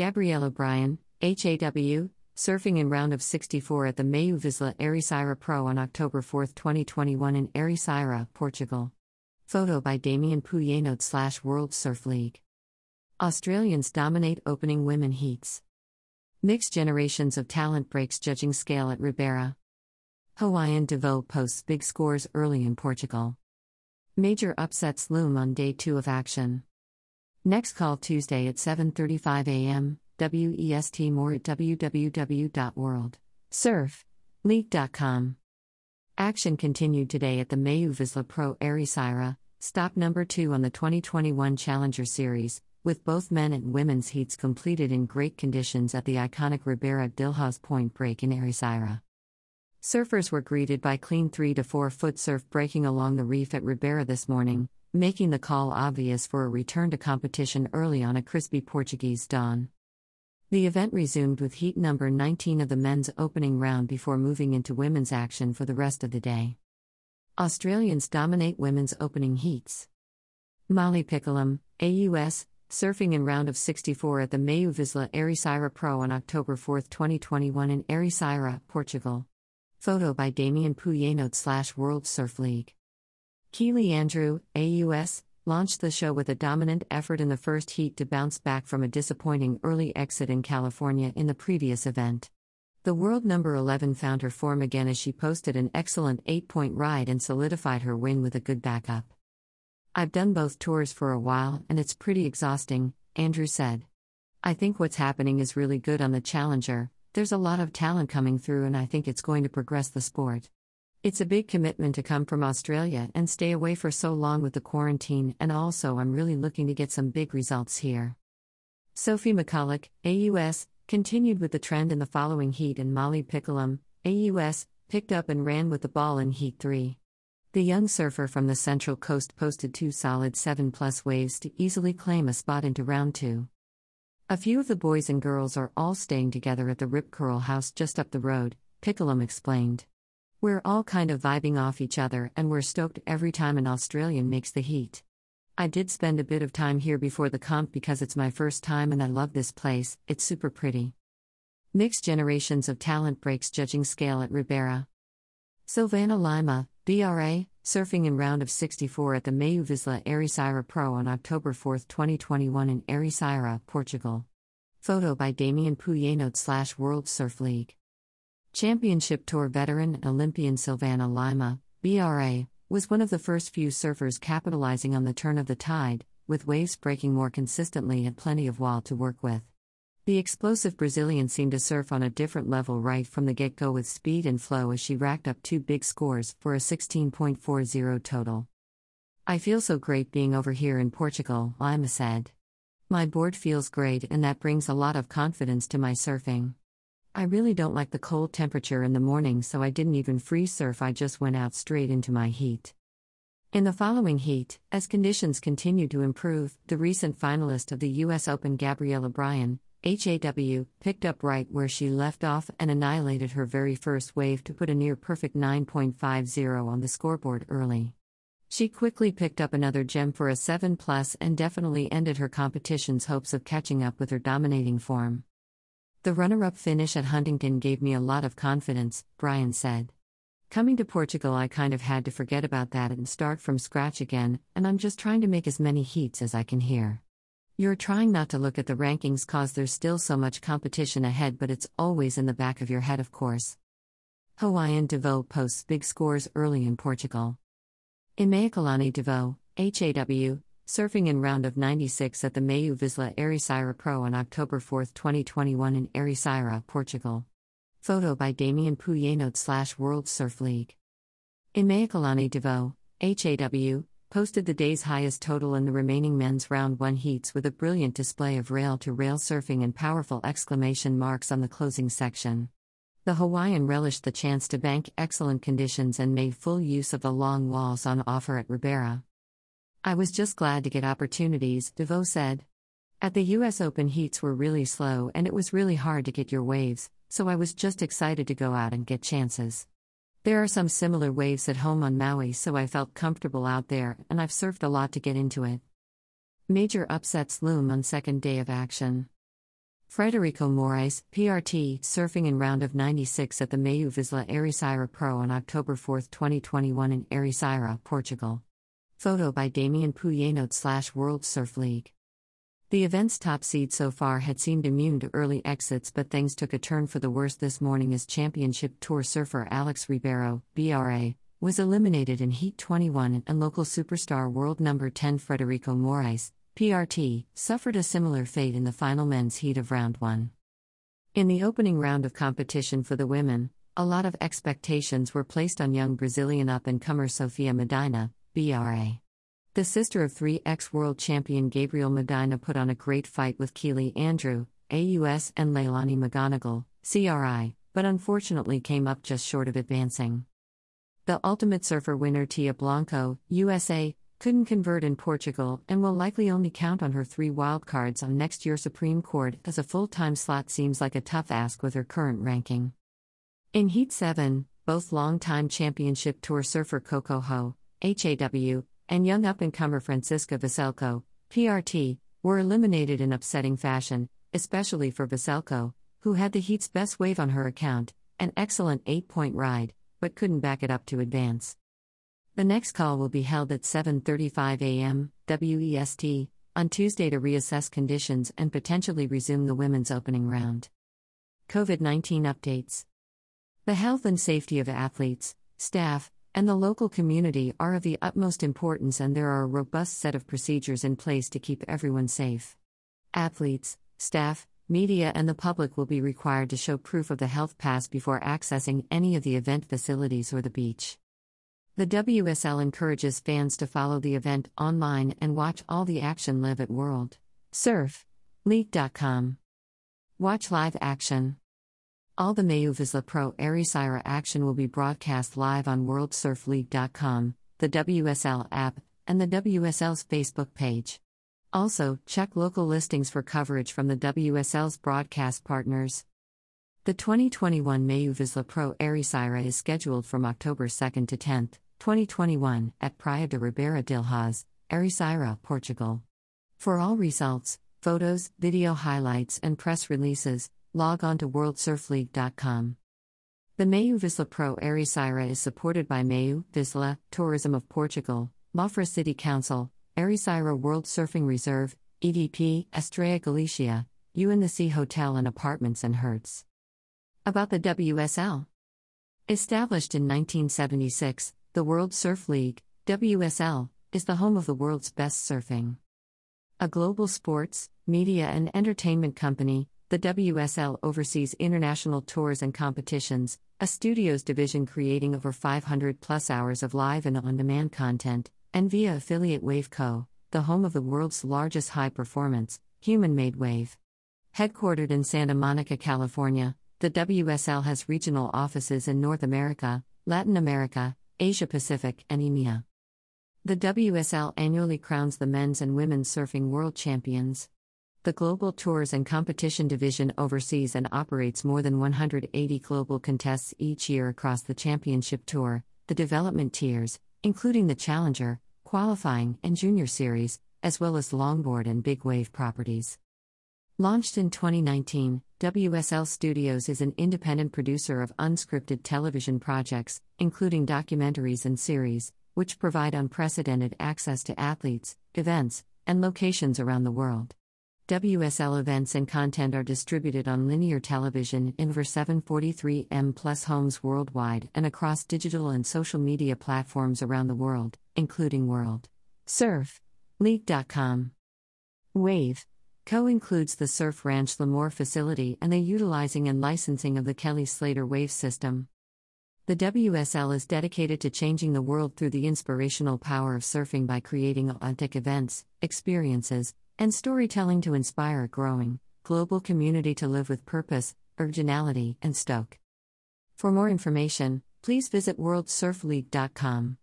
Gabriela Bryan, HAW, surfing in round of 64 at the MEO Vissla Ericeira Pro on October 4, 2021 in Ericeira, Portugal. Photo by Damien Poullenot slash World Surf League. Australians dominate opening women heats. Mixed generations of talent breaks judging scale at Ribeira. Hawaiian Devoe posts big scores early in Portugal. Major upsets loom on day 2 of action. Next call Tuesday at 7:35 a.m. WEST more at www.worldsurfleague.com. Action continued today at the MEO Vissla Pro Ericeira, stop number 2 on the 2021 Challenger Series, with both men and women's heats completed in great conditions at the iconic Ribeira d'Ilhas Point break in Ericeira. Surfers were greeted by clean 3 to 4 foot surf breaking along the reef at Ribeira this morning, making the call obvious for a return to competition early on a crispy Portuguese dawn. The event resumed with heat number 19 of the men's opening round before moving into women's action for the rest of the day. Australians dominate women's opening heats. Molly Picklum, AUS, surfing in round of 64 at the MEO Vissla Ericeira Pro on October 4, 2021 in Ericeira, Portugal. Photo by Damien Poullenot slash World Surf League. Keely Andrew, AUS, launched the show with a dominant effort in the first heat to bounce back from a disappointing early exit in California in the previous event. The world number 11 found her form again as she posted an excellent 8 point ride and solidified her win with a good backup. I've done both tours for a while and it's pretty exhausting, Andrew said. I think what's happening is really good on the Challenger, there's a lot of talent coming through and I think it's going to progress the sport. It's a big commitment to come from Australia and stay away for so long with the quarantine, and also I'm really looking to get some big results here. Sophie McCulloch, AUS, continued with the trend in the following heat, and Molly Picklum, AUS, picked up and ran with the ball in Heat 3. The young surfer from the Central Coast posted two solid 7 plus waves to easily claim a spot into round 2. A few of the boys and girls are all staying together at the Rip Curl house just up the road, Picklum explained. We're all kind of vibing off each other, and we're stoked every time an Australian makes the heat. I did spend a bit of time here before the comp because it's my first time and I love this place, it's super pretty. Mixed generations of talent breaks judging scale at Ribeira. Silvana Lima, BRA, surfing in round of 64 at the MEO Vissla Ericeira Pro on October 4, 2021 in Ericeira, Portugal. Photo by Damien Poullenot slash World Surf League. Championship Tour veteran and Olympian Silvana Lima, BRA, was one of the first few surfers capitalizing on the turn of the tide, with waves breaking more consistently and plenty of wall to work with. The explosive Brazilian seemed to surf on a different level right from the get go with speed and flow as she racked up two big scores for a 16.40 total. I feel so great being over here in Portugal, Lima said. My board feels great and that brings a lot of confidence to my surfing. I really don't like the cold temperature in the morning, so I didn't even free surf, I just went out straight into my heat. In the following heat, as conditions continued to improve, the recent finalist of the US Open Gabriela Bryan, HAW, picked up right where she left off and annihilated her very first wave to put a near perfect 9.50 on the scoreboard early. She quickly picked up another gem for a 7 plus and definitely ended her competition's hopes of catching up with her dominating form. The runner up finish at Huntington gave me a lot of confidence, Bryan said. Coming to Portugal, I kind of had to forget about that and start from scratch again, and I'm just trying to make as many heats as I can here. You're trying not to look at the rankings cause there's still so much competition ahead, but it's always in the back of your head, of course. Hawaiian Devoe posts big scores early in Portugal. Imaikalani Devoe, HAW, surfing in round of 96 at the MEO Vissla Ericeira Pro on October 4, 2021 in Ericeira, Portugal. Photo by Damien Poullenot slash World Surf League. Imaikalani Devoe, HAW, posted the day's highest total in the remaining men's round 1 heats with a brilliant display of rail to rail surfing and powerful exclamation marks on the closing section. The Hawaiian relished the chance to bank excellent conditions and made full use of the long walls on offer at Ribeira. I was just glad to get opportunities, Devoe said. At the US Open heats were really slow and it was really hard to get your waves, so I was just excited to go out and get chances. There are some similar waves at home on Maui, so I felt comfortable out there, and I've surfed a lot to get into it. Major upsets loom on second day of action. Frederico Morais, PRT, surfing in round of 96 at the MEO Vissla Ericeira Pro on October 4, 2021 in Ericeira, Portugal. Photo by Damien Poullenot slash World Surf League. The event's top seed so far had seemed immune to early exits, but things took a turn for the worse this morning as Championship Tour surfer Alex Ribeiro, BRA, was eliminated in Heat 21 and local superstar world number 10 Frederico Morais, PRT, suffered a similar fate in the final men's heat of round 1. In the opening round of competition for the women, a lot of expectations were placed on young Brazilian up and comer Sofia Medina, BRA. The sister of three ex world champion Gabriel Medina put on a great fight with Keely Andrew, AUS, and Leilani McGonagle, CRI, but unfortunately came up just short of advancing. The Ultimate Surfer winner Tia Blanco, USA, couldn't convert in Portugal and will likely only count on her three wildcards on next year's Supreme Court as a full time slot seems like a tough ask with her current ranking. In Heat 7, both long-time championship tour surfer Coco Ho, HAW, and young up and comer Francisca Veselko, PRT, were eliminated in upsetting fashion, especially for Veselko, who had the heat's best wave on her account, an excellent eight point ride, but couldn't back it up to advance. The next call will be held at 7:35 a.m. WEST on Tuesday to reassess conditions and potentially resume the women's opening round. COVID-19 updates. The health and safety of athletes, staff, and the local community are of the utmost importance, and there are a robust set of procedures in place to keep everyone safe. Athletes, staff, media, and the public will be required to show proof of the health pass before accessing any of the event facilities or the beach. The WSL encourages fans to follow the event online and watch all the action live at World Surf League.com. Watch live action. All the MEO Vissla Pro Ericeira action will be broadcast live on WorldSurfLeague.com, the WSL app, and the WSL's Facebook page. Also, check local listings for coverage from the WSL's broadcast partners. The 2021 MEO Vissla Pro Ericeira is scheduled from October 2 to 10, 2021, at Praia de Ribeira d'Ilhas, Ericeira, Portugal. For all results, photos, video highlights, and press releases, log on to worldsurfleague.com. The MEO Vissla Pro Ericeira is supported by MEO Vissla, Tourism of Portugal, Mafra City Council, Ericeira World Surfing Reserve, EDP, Estrella Galicia, You in the Sea Hotel and Apartments and Hertz. About the WSL. Established in 1976, the World Surf League, WSL, is the home of the world's best surfing. A global sports, media, and entertainment company, the WSL oversees international tours and competitions, a studios division creating over 500 plus hours of live and on demand content, and via affiliate Waveco, the home of the world's largest high performance, human made wave. Headquartered in Santa Monica, California, the WSL has regional offices in North America, Latin America, Asia Pacific, and EMEA. The WSL annually crowns the men's and women's surfing world champions. The Global Tours and Competition Division oversees and operates more than 180 global contests each year across the Championship Tour, the development tiers, including the Challenger, Qualifying, and Junior Series, as well as longboard and big wave properties. Launched in 2019, WSL Studios is an independent producer of unscripted television projects, including documentaries and series, which provide unprecedented access to athletes, events, and locations around the world. WSL events and content are distributed on linear television in over 743M plus homes worldwide and across digital and social media platforms around the world, including World Surf League.com. Wave Co includes the Surf Ranch Lemoore facility and the utilizing and licensing of the Kelly Slater Wave system. The WSL is dedicated to changing the world through the inspirational power of surfing by creating authentic events, experiences, and storytelling to inspire a growing, global community to live with purpose, originality, and stoke. For more information, please visit worldsurfleague.com.